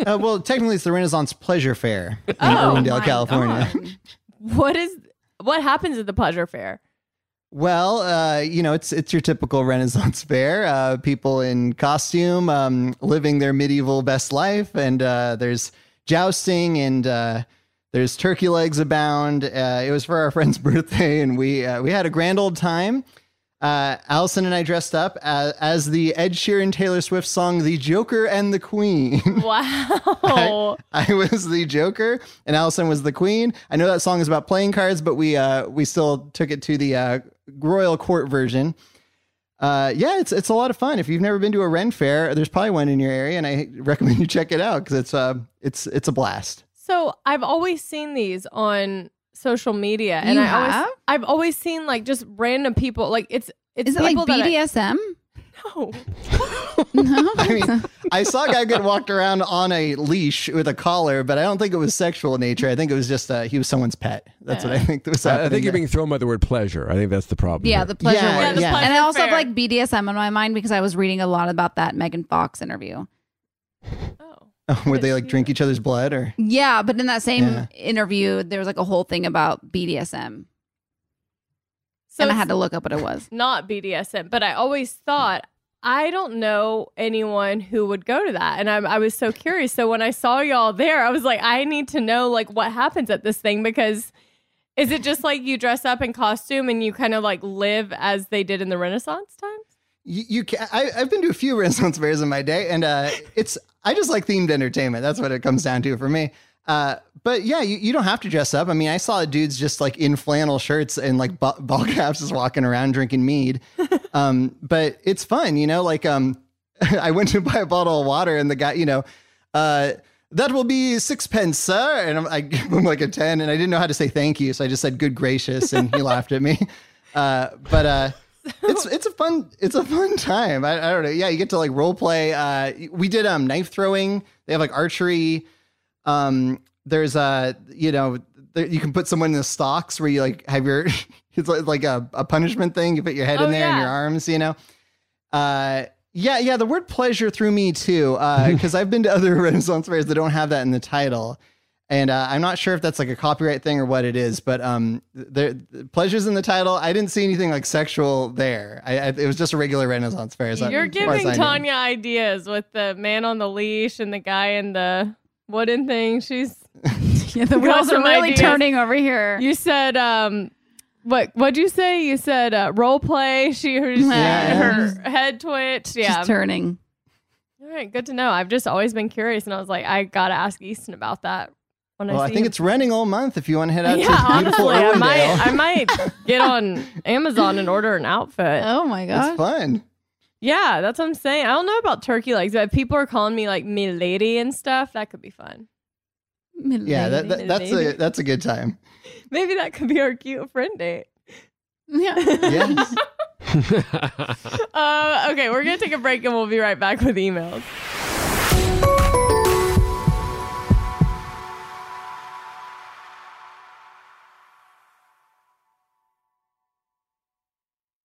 Uh, well, technically, it's the Renaissance Pleasure Fair in Oh, Irwindale, California. God. What is what happens at the pleasure fair? Well, uh, you know, it's it's your typical <laughs> Renaissance fair. Uh, people in costume, um, living their medieval best life, and uh, there's jousting and uh, there's turkey legs abound. Uh, it was for our friend's <laughs> birthday, and we uh, we had a grand old time. Uh, Allison and I dressed up as, as the Ed Sheeran Taylor Swift song "The Joker and the Queen." <laughs> Wow. I was the Joker and Allison was the Queen. I know that song is about playing cards, but we uh we still took it to the uh, royal court version. Uh, yeah, it's it's a lot of fun. If you've never been to a Ren fair, there's probably one in your area, and I <laughs> recommend you check it out because it's uh it's it's a blast. So I've always seen these on social media, and You I have? always I've always seen like just random people. Like it's it's Is it like people that I- BDSM? no. no, <laughs> I mean, I saw a guy get walked around on a leash with a collar, but I don't think it was sexual in nature. I think it was just uh, he was someone's pet. That's what I think was I, happening. I think you're there. being thrown by the word pleasure. I think that's the problem. yeah, here. the pleasure Yeah, word. Yeah, the yeah. pleasure And I also have fair. like BDSM in my mind because I was reading a lot about that Megan Fox interview. <laughs> Would they like drink each other's blood or? Yeah, but in that same Yeah. interview, there was like a whole thing about BDSM, So and I it's had to look up what it was. not BDSM, but I always thought I don't know anyone who would go to that, and I, I was so curious. So when I saw y'all there, I was like, I need to know like what happens at this thing because Is it just like you dress up in costume and you kind of like live as they did in the Renaissance times? You, you can, I, I've been to a few <laughs> Renaissance fairs in my day, and uh, it's I just like themed entertainment. That's what it comes down to for me. Uh, but yeah, you, you don't have to dress up. I mean, I saw dudes just like in flannel shirts and like ball, <laughs> ball caps, just walking around drinking mead. <laughs> Um, but it's fun, you know. Like, um, I went to buy a bottle of water, and the guy, you know, uh, that will be sixpence, sir. And I'm, I give him like a ten, and I didn't know how to say thank you, so I just said good gracious, and he laughed at me. Uh, but uh, it's it's a fun it's a fun time. I, I don't know. Yeah, you get to like role play. Uh, we did um knife throwing. They have like archery. Um, there's a you know there, you can put someone in the stocks where you like have your <laughs> it's like, a, a punishment thing. You put your head Oh, in there and your arms. You know. Uh, yeah, yeah. The word pleasure threw me too because I've been to other <laughs> Renaissance fairs that don't have that in the title. And uh, I'm not sure if that's like a copyright thing or what it is, but um, there pleasures in the title. I didn't see anything like sexual there. I, I it was just a regular Renaissance fair. as You're far as giving knew. Tanya ideas with the man on the leash and the guy in the wooden thing. She's <laughs> Yeah, the wheels are really ideas. turning over here. you said um what what'd you say? You said uh, role play. She her, Yeah. her head twitched. Yeah. She's turning. All right, good to know. I've just always been curious, and I was like, I gotta ask Easton about that. When Well, I, I think him. it's renting all month if you want to head out yeah, to beautiful honestly, I Irwindale. might I <laughs> might get on Amazon and order an outfit. Oh my it's god. fun. Yeah, that's what I'm saying. I don't know about turkey legs, but if people are calling me like me lady and stuff, that could be fun. Yeah, that, that, that's a that's a good time. <laughs> Maybe that could be our cute friend date. Yeah. Yes. <laughs> Uh, okay, we're gonna take a break and we'll be right back with emails.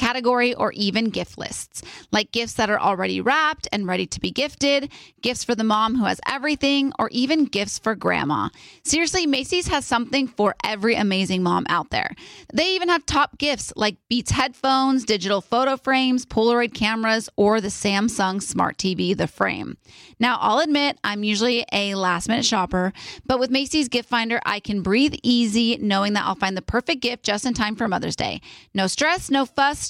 category, or even gift lists, like gifts that are already wrapped and ready to be gifted, gifts for the mom who has everything, or even gifts for grandma. Seriously, Macy's has something for every amazing mom out there. They even have top gifts like Beats headphones, digital photo frames, Polaroid cameras, or the Samsung Smart TV, the frame. Now, I'll admit I'm usually a last minute shopper, but with Macy's Gift Finder, I can breathe easy knowing that I'll find the perfect gift just in time for Mother's Day. No stress, no fuss,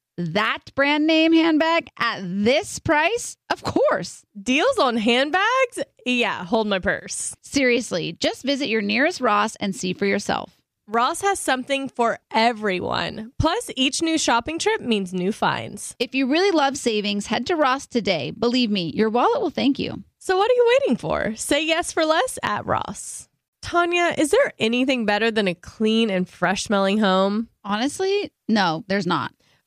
That brand name handbag at this price? Of course. Deals on handbags? Yeah, hold my purse. Seriously, just visit your nearest Ross and see for yourself. Ross has something for everyone. Plus, each new shopping trip means new finds. If you really love savings, head to Ross today. Believe me, your wallet will thank you. So, what are you waiting for? Say yes for less at Ross. Tanya, is there anything better than a clean and fresh smelling home? Honestly, no, there's not.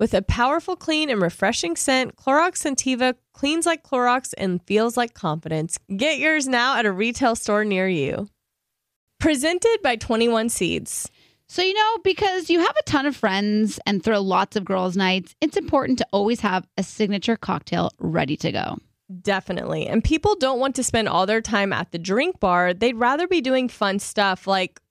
With a powerful, clean, and refreshing scent, Clorox Scentiva cleans like Clorox and feels like confidence. Get yours now at a retail store near you. Presented by 21 Seeds. So, you know, because you have a ton of friends and throw lots of girls' nights, it's important to always have a signature cocktail ready to go. Definitely. And people don't want to spend all their time at the drink bar. They'd rather be doing fun stuff like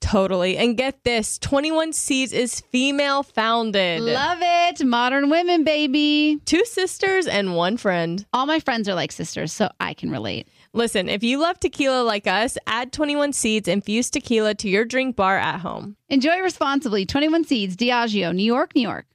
Totally. And get this 21 Seeds is female founded. Love it. Modern women, baby. Two sisters and one friend. All my friends are like sisters, so I can relate. Listen, if you love tequila like us, add 21 Seeds infused tequila to your drink bar at home. Enjoy responsibly. 21 Seeds, Diageo, New York, New York.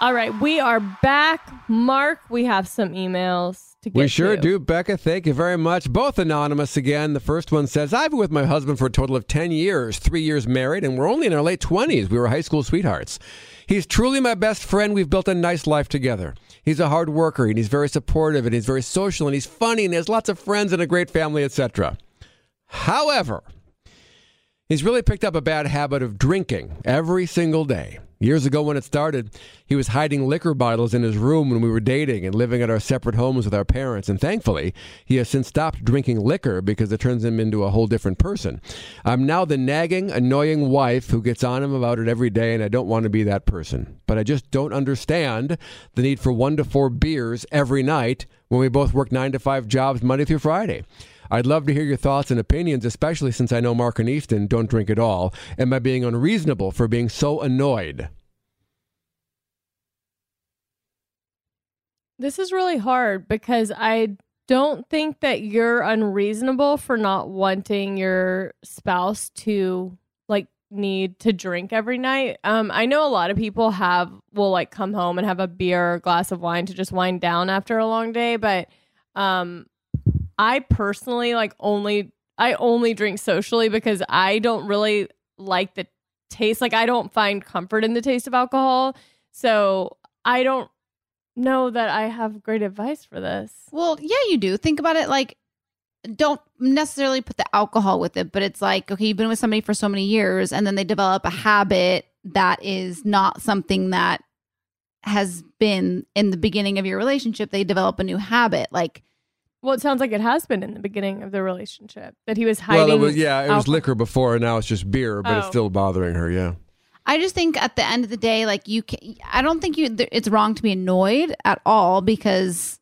All right, we are back. Mark, we have some emails to get We sure to. do, Becca. Thank you very much. Both anonymous again. The first one says, I've been with my husband for a total of 10 years, three years married, and we're only in our late 20s. We were high school sweethearts. He's truly my best friend. We've built a nice life together. He's a hard worker, and he's very supportive, and he's very social, and he's funny, and he has lots of friends and a great family, etc. However, he's really picked up a bad habit of drinking every single day. Years ago, when it started, he was hiding liquor bottles in his room when we were dating and living at our separate homes with our parents. And thankfully, he has since stopped drinking liquor because it turns him into a whole different person. I'm now the nagging, annoying wife who gets on him about it every day, and I don't want to be that person. But I just don't understand the need for one to four beers every night when we both work nine to five jobs Monday through Friday. I'd love to hear your thoughts and opinions, especially since I know Mark and Easton don't drink at all. Am I being unreasonable for being so annoyed? This is really hard because I don't think that you're unreasonable for not wanting your spouse to like need to drink every night. Um I know a lot of people have will like come home and have a beer or glass of wine to just wind down after a long day, but um I personally like only I only drink socially because I don't really like the taste. Like I don't find comfort in the taste of alcohol. So I don't know that I have great advice for this. Well, yeah, you do. Think about it like don't necessarily put the alcohol with it, but it's like, okay, you've been with somebody for so many years and then they develop a habit that is not something that has been in the beginning of your relationship. They develop a new habit. Like, Well, it sounds like it has been in the beginning of the relationship that he was hiding. well, it was yeah, it was alcohol. liquor before, and now it's just beer, but it's Oh. still bothering her. Yeah. I just think at the end of the day, like you, can, I don't think you. th- It's wrong to be annoyed at all because,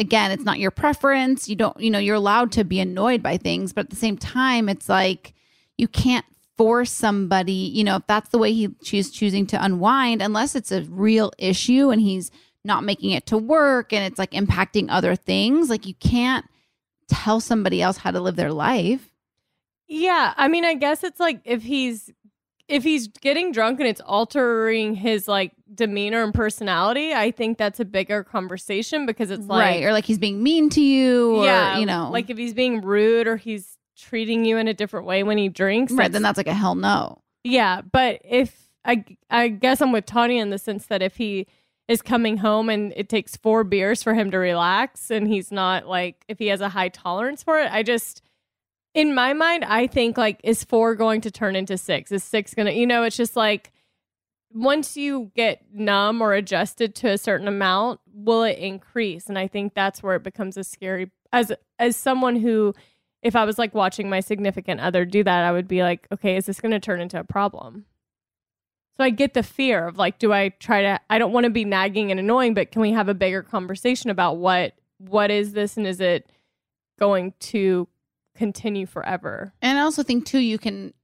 again, it's not your preference. You don't, you know, you're allowed to be annoyed by things, but at the same time, it's like you can't force somebody. You know, if that's the way he choose choosing to unwind, unless it's a real issue and he's not making it to work and it's like impacting other things. Like you can't tell somebody else how to live their life. Yeah, I mean, I guess it's like if he's if he's getting drunk and it's altering his like demeanor and personality, I think that's a bigger conversation because it's like right. Or like he's being mean to you or, yeah, you know, like if he's being rude or he's treating you in a different way when he drinks, Right, then that's like a hell no. Yeah, but if I I guess I'm with Tanya in the sense that if he is coming home and it takes four beers for him to relax and he's not like if he has a high tolerance for it, I just in my mind I think like is four going to turn into six? Is six gonna you know, it's just like once you get numb or adjusted to a certain amount, will it increase? And I think that's where it becomes a scary as as someone who if I was like watching my significant other do that, I would be like, okay, is this going to turn into a problem? So I get the fear of like, do I try to? I don't want to be nagging and annoying, but can we have a bigger conversation about what what is this and is it going to continue forever? And I also think too, you can,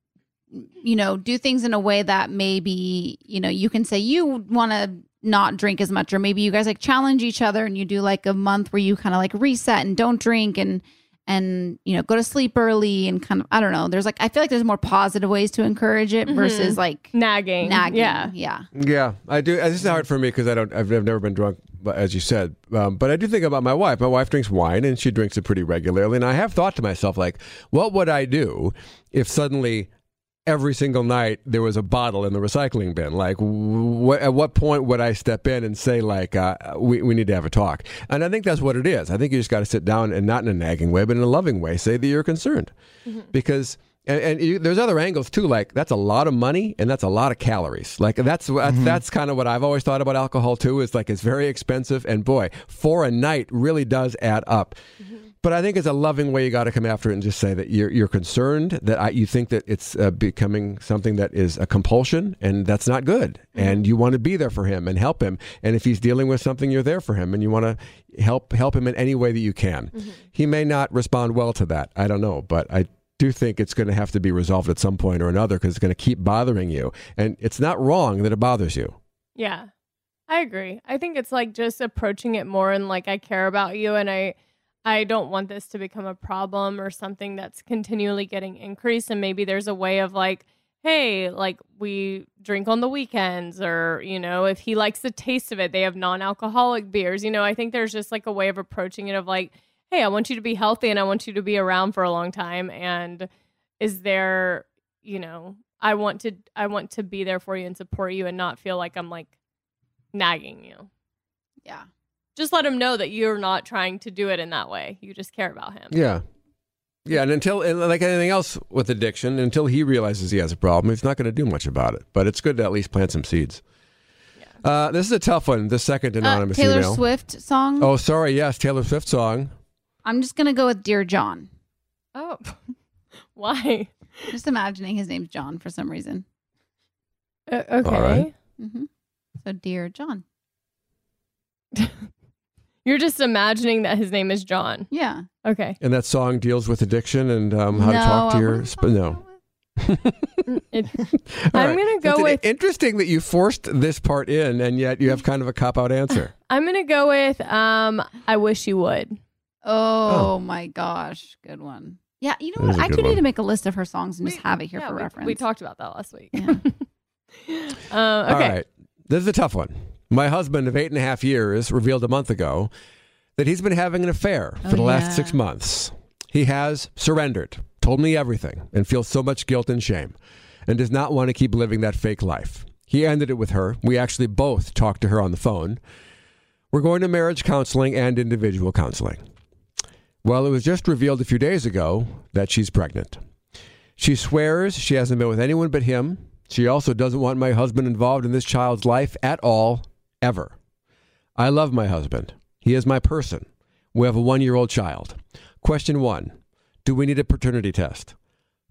you know, do things in a way that maybe, you know, you can say you want to not drink as much, or maybe you guys like challenge each other and you do like a month where you kind of like reset and don't drink and and you know go to sleep early and kind of I don't know. There's like I feel like there's more positive ways to encourage it versus like nagging. nagging. Yeah. yeah. Yeah, I do. This is hard for me because I don't. I've, I've never been drunk, but as you said. Um, but I do think about my wife. My wife drinks wine, and she drinks it pretty regularly. And I have thought to myself, like, what would I do if suddenly every single night there was a bottle in the recycling bin? Like, what at what point would I step in and say, like, uh, we we need to have a talk? And I think that's what it is. I think you just got to sit down and not in a nagging way, but in a loving way, say that you're concerned, mm-hmm. because. And, and you, there's other angles too. Like that's a lot of money and that's a lot of calories. Like that's mm-hmm. that's, that's kind of what I've always thought about alcohol too. Is like it's very expensive and boy, for a night really does add up. Mm-hmm. But I think it's a loving way you got to come after it and just say that you're you're concerned that I, you think that it's uh, becoming something that is a compulsion and that's not good. And you want to be there for him and help him. And if he's dealing with something, you're there for him and you want to help help him in any way that you can. He may not respond well to that. I don't know, but I do think it's going to have to be resolved at some point or another because it's going to keep bothering you. And it's not wrong that it bothers you. Yeah. I agree. I think it's like just approaching it more and like I care about you and I I don't want this to become a problem or something that's continually getting increased and maybe there's a way of like hey, like we drink on the weekends or you know, if he likes the taste of it, they have non-alcoholic beers. You know, I think there's just like a way of approaching it of like hey, I want you to be healthy and I want you to be around for a long time and is there, you know, I want to I want to be there for you and support you and not feel like I'm like nagging you. Yeah. Just let him know that you're not trying to do it in that way. You just care about him. Yeah. Yeah, and until and like anything else with addiction, until he realizes he has a problem, he's not going to do much about it. But it's good to at least plant some seeds. Uh, this is a tough one. The second anonymous Uh, anonymous Taylor email. Swift song. Oh, sorry. Yes, Taylor Swift song. I'm just gonna go with Dear John. Oh. <laughs> Why? Just imagining his name's John for some reason. Uh, okay. right. hmm So Dear John. <laughs> You're just imagining that his name is John. Yeah. Okay. And that song deals with addiction and um, how to talk to I your. wouldn't Sp- talk no. <laughs> It, <laughs> I'm gonna go It's with- interesting that you forced this part in, and yet you have kind of a cop out answer. <laughs> I'm gonna go with um I wish you would. Oh, my gosh, good one. Yeah, you know That is what? I do could need to make a list of her songs and just have it here Yeah, for we, reference. We talked about that last week. Yeah. um, All okay. right. This is a tough one. My husband of eight and a half years revealed a month ago that he's been having an affair for Oh, the last yeah. six months. He has surrendered, told me everything, and feels so much guilt and shame, and does not want to keep living that fake life. He ended it with her. We actually both talked to her on the phone. We're going to marriage counseling and individual counseling. Well, it was just revealed a few days ago that she's pregnant. She swears she hasn't been with anyone but him. She also doesn't want my husband involved in this child's life at all, ever. I love my husband. He is my person. We have a one year old child. Question one Do we need a paternity test?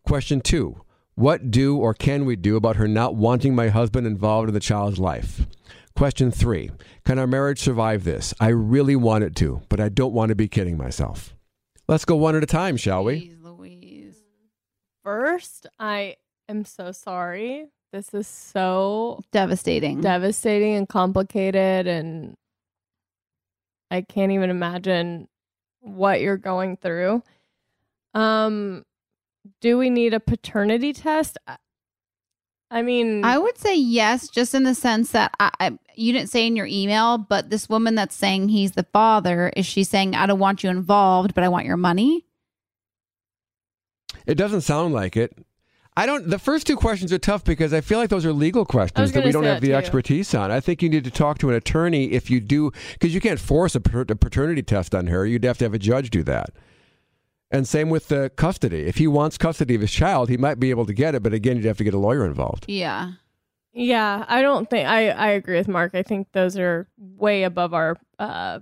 Question two What do or can we do about her not wanting my husband involved in the child's life? Question three Can our marriage survive this? I really want it to, but I don't want to be kidding myself. Let's go one at a time, shall we? Jeez Louise. First, I am so sorry. This is so Devastating. devastating and complicated and I can't even imagine what you're going through. Um do we need a paternity test? I- I mean, I would say yes, just in the sense that I, I, you didn't say in your email, but this woman that's saying he's the father, is she saying, I don't want you involved, but I want your money? It doesn't sound like it. I don't. The first two questions are tough because I feel like those are legal questions that we don't have the too. expertise on. I think you need to talk to an attorney if you do, because you can't force a, pater- a paternity test on her. You'd have to have a judge do that. And same with the custody. If he wants custody of his child, he might be able to get it, but again, you'd have to get a lawyer involved. Yeah. yeah, I don't think I I agree with Mark. I think those are way above our uh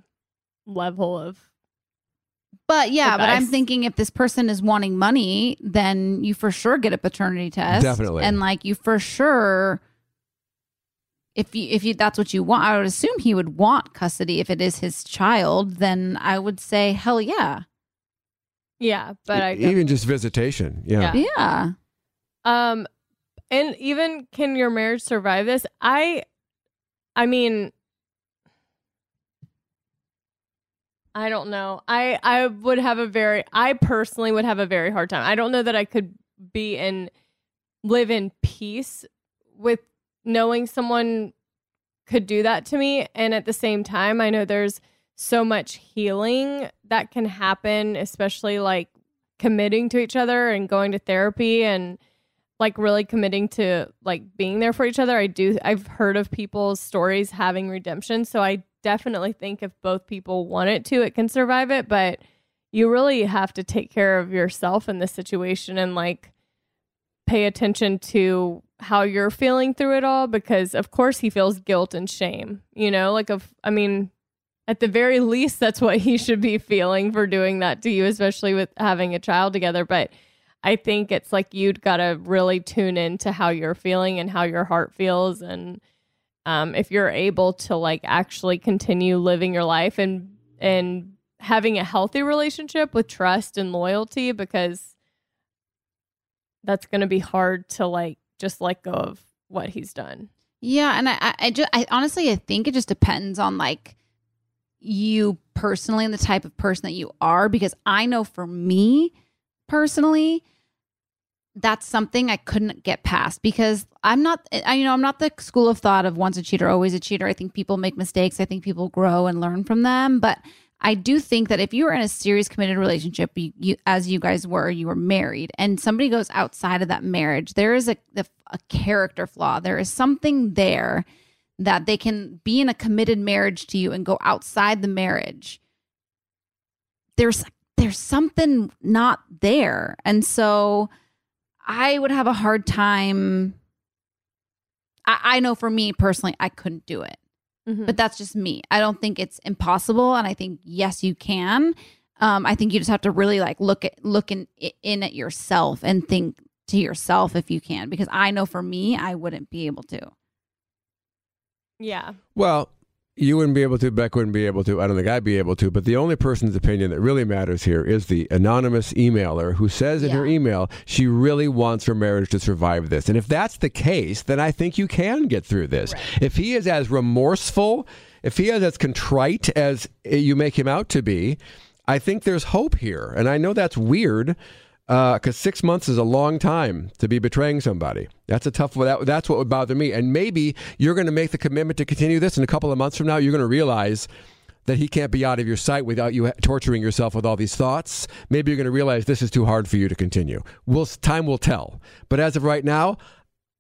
level of But yeah, but I'm thinking if this person is wanting money, then you for sure get a paternity test. Definitely. And like you for sure if you if you that's what you want, I would assume he would want custody if it is his child, then I would say hell yeah. yeah, but I even just visitation. Yeah. Yeah. Yeah. Um, and even can your marriage survive this? I, I mean, I don't know. I I would have a very I personally would have a very hard time. I don't know that I could be in live in peace with knowing someone could do that to me and at the same time I know there's so much healing that can happen especially like committing to each other and going to therapy and like really committing to like being there for each other. I do I've heard of people's stories having redemption, so I definitely think if both people want it to, it can survive it, but you really have to take care of yourself in this situation and like pay attention to how you're feeling through it all because of course he feels guilt and shame, you know? Like of I mean at the very least that's what he should be feeling for doing that to you especially with having a child together, but I think it's like you'd got to really tune into how you're feeling and how your heart feels. And um, if you're able to like actually continue living your life and, and having a healthy relationship with trust and loyalty, because that's going to be hard to like just let go of what he's done. Yeah, and I, I, just, I honestly, I think it just depends on like you personally and the type of person that you are. Because I know for me, personally that's something I couldn't get past because I'm not I you know I'm not the school of thought of once a cheater always a cheater. I think people make mistakes. I think people grow and learn from them, but I do think that if you are in a serious committed relationship, you, you as you guys were, you were married, and somebody goes outside of that marriage, there is a, a, a character flaw. There is something there that they can be in a committed marriage to you and go outside the marriage. There's there's something not there. And so I would have a hard time. I, I know for me personally, I couldn't do it. Mm-hmm. But that's just me. I don't think it's impossible. And I think, yes, you can. Um, I think you just have to really like look at look in, in at yourself and think to yourself if you can, because I know for me, I wouldn't be able to. Yeah. Well, you wouldn't be able to, Beck wouldn't be able to, I don't think I'd be able to, but the only person's opinion that really matters here is the anonymous emailer who says in her email she really wants her marriage to survive this. And if that's the case, then I think you can get through this. If he is as remorseful, if he is as contrite as you make him out to be, I think there's hope here. And I know that's weird Uh, because six months is a long time to be betraying somebody. That's a tough. That, that's what would bother me. And maybe you're going to make the commitment to continue this, and a couple of months from now, you're going to realize that he can't be out of your sight without you torturing yourself with all these thoughts. Maybe you're going to realize this is too hard for you to continue. We'll, time will tell. But as of right now,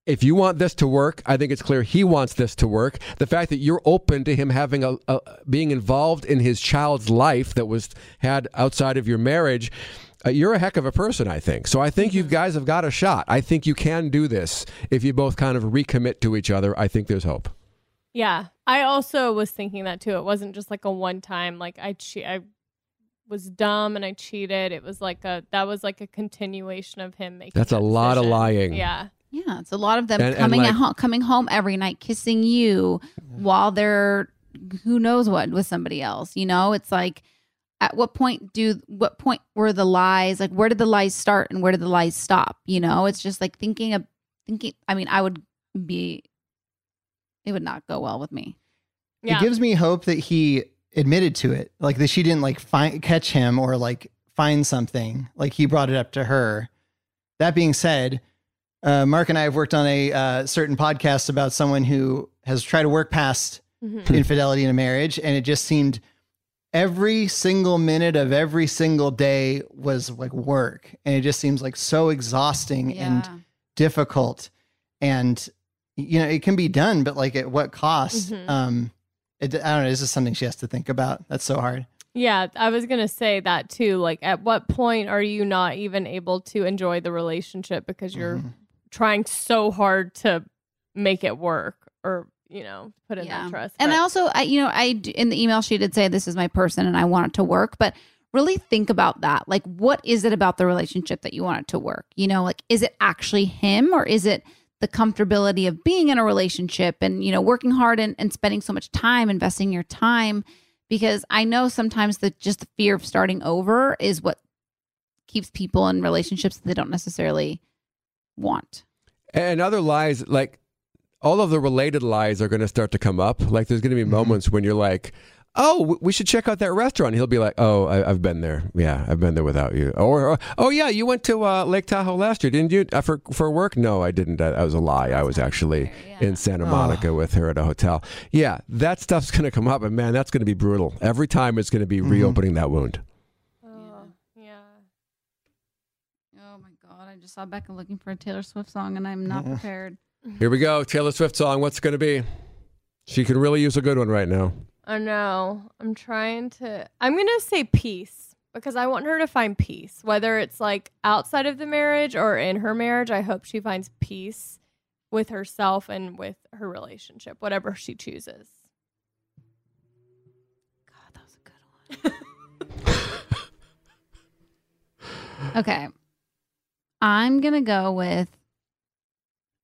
if you want this to work, I think it's clear he wants this to work. The fact that you're open to him having a, a being involved in his child's life that was had outside of your marriage, uh, you're a heck of a person, I think. So I think you guys have got a shot. I think you can do this if you both kind of recommit to each other. I think there's hope. Yeah. I also was thinking that too. It wasn't just like a one time like I che- I was dumb and I cheated. It was like a that was like a continuation of him making That's a that lot of lying. Yeah. Yeah, it's a lot of them And- and, coming like- at home, coming home every night, kissing you while they're who knows what with somebody else. You know, it's like at what point do what point were the lies? Like where did the lies start and where did the lies stop? You know, it's just like thinking of thinking. I mean, I would be. It would not go well with me. Yeah. It gives me hope that he admitted to it, like that she didn't like find catch him or like find something. Like he brought it up to her. That being said, uh, Mark and I have worked on a uh, certain podcast about someone who has tried to work past Mhm. infidelity in a marriage, and it just seemed every single minute of every single day was like work, and it just seems like so exhausting and difficult and you know it can be done but like at what cost Mhm. um it, i don't know this is something she has to think about that's so hard Yeah, I was gonna say that too. Like, at what point are you not even able to enjoy the relationship because you're Mm-hmm. trying so hard to make it work, or you know, put in Yeah. that trust? And But- I also, I you know, I in the email she did say this is my person and I want it to work, but really think about that. Like, what is it about the relationship that you want it to work? You know, like, is it actually him or is it the comfortability of being in a relationship and you know working hard and, and spending so much time investing your time? Because I know sometimes that just the fear of starting over is what keeps people in relationships that they don't necessarily want. And other lies, like all of the related lies, are going to start to come up. Like there's going to be moments when you're like, "Oh, we should check out that restaurant." He'll be like, "Oh, I, I've been there. Yeah, I've been there without you." Or, or "Oh yeah, you went to uh, Lake Tahoe last year, didn't you? Uh, for for work?" No, I didn't. That, that was a lie. I was actually in Santa Monica with her at a hotel. Yeah, that stuff's going to come up, and man, that's going to be brutal. Every time it's going to be reopening that wound. Yeah. Oh my god! I just saw Becca looking for a Taylor Swift song, and I'm not prepared. Here we go. Taylor Swift song. What's it going to be? She could really use a good one right now. I know. I'm trying to. I'm going to say peace because I want her to find peace, whether it's like outside of the marriage or in her marriage. I hope she finds peace with herself and with her relationship, whatever she chooses. God, that was a good one. <laughs> okay, I'm gonna go with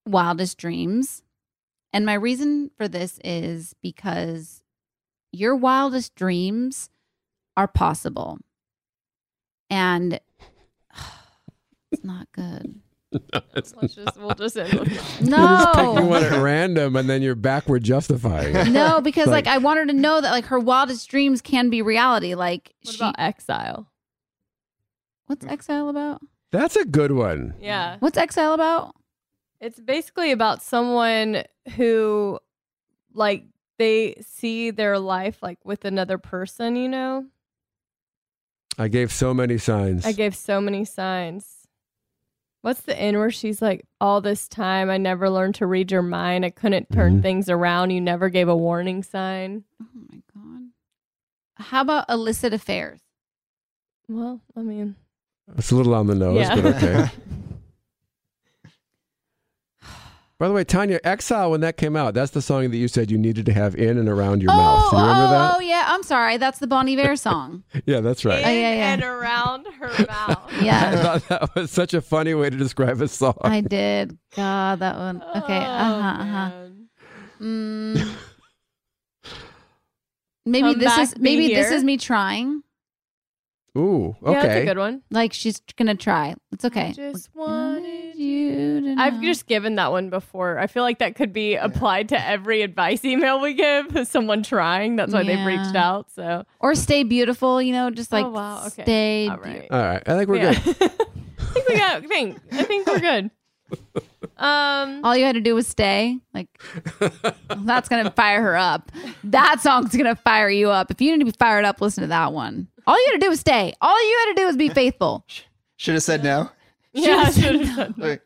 Wildest Dreams, and my reason for this is because your wildest dreams are possible, and <sighs> it's not good. <laughs> Let's just we'll just end with that. Picking <laughs> No. one at random, and then you're backward justifying it. No, because Like- like I want her to know that like her wildest dreams can be reality. Like What she, about exile? what's exile about? That's a good one. Yeah. What's exile about? It's basically about someone who like they see their life like with another person, you know? I gave so many signs. I gave so many signs. What's the end where she's like, all this time I never learned to read your mind. I couldn't turn Mhm. things around. You never gave a warning sign. Oh my god. How about illicit affairs? Well, I mean, It's a little on the nose, Yeah. but okay. <laughs> By the way, Tanya, Exile, when that came out, that's the song that you said you needed to have in and around your mouth. Do you remember oh, that? yeah. I'm sorry. That's the Bon Iver song. <laughs> Yeah, that's right. Oh, yeah, yeah. and around her mouth. <laughs> yeah. <laughs> I Yeah, thought that was such a funny way to describe a song. I did. God, that one. Okay. Oh, Uh huh. Uh huh. Mm. Maybe Come this is be maybe this here. is me trying. Ooh, Yeah, that's a good one. Like she's gonna try. It's okay. I just Look, wanted you to I've just given that one before. I feel like that could be applied to every advice email we give. <laughs> Someone trying. That's why they've reached out. So, or stay beautiful. You know, just like Oh, wow, okay. stay. all beau- right. All right, I think we're Yeah. good. <laughs> I think we got. I think. I think we're good. <laughs> Um. All you had to do was stay. Like that's gonna fire her up. That song's gonna fire you up. If you need to be fired up, listen to that one. All you had to do was stay. All you had to do was be faithful. <laughs> Should have said no. Yeah. I should've said that. Like,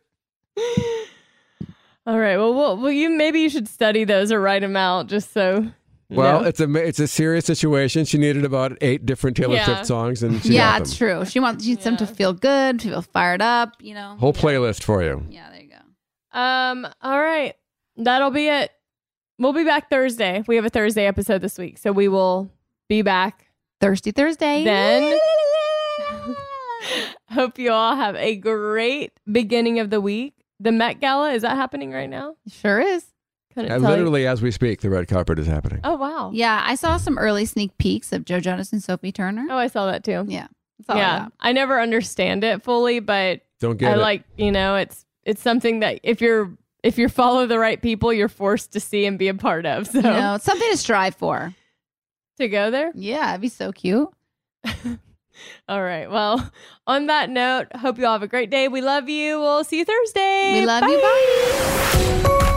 All right. Well, well, well, you maybe you should study those or write them out just so. Well, know. it's a it's a serious situation. She needed about eight different Taylor Yeah. Swift songs, and she yeah, it's true. She wants she wants them to feel good, to feel fired up. You know. Whole playlist for you. Yeah, there you go. Um. All right. That'll be it. We'll be back Thursday. We have a Thursday episode this week, so we will be back Thirsty Thursday. Then- <laughs> <laughs> Hope you all have a great beginning of the week. The Met Gala is that happening right now? sure is. Couldn't And tell you. literally, as we speak, the red carpet is happening. Oh wow. Yeah, I saw some early sneak peeks of Joe Jonas and Sophie Turner. Oh, I saw that too. Yeah, that's I yeah. I never understand it fully, but Don't get I it. like you know it's it's something that if you're if you follow the right people, you're forced to see and be a part of. So You know, it's something to strive for. To go there. Yeah, it'd be so cute. <laughs> All right. Well, on that note, hope you all have a great day. We love you. We'll see you Thursday. We love you. Bye.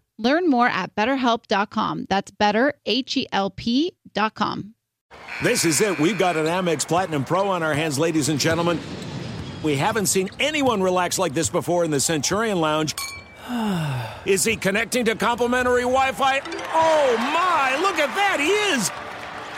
Learn more at betterhelp.com. That's better, H E L P.com. This is it. We've got an Amex Platinum Pro on our hands, ladies and gentlemen. We haven't seen anyone relax like this before in the Centurion Lounge. <sighs> Is he connecting to complimentary Wi Fi? Oh my, look at that! He is!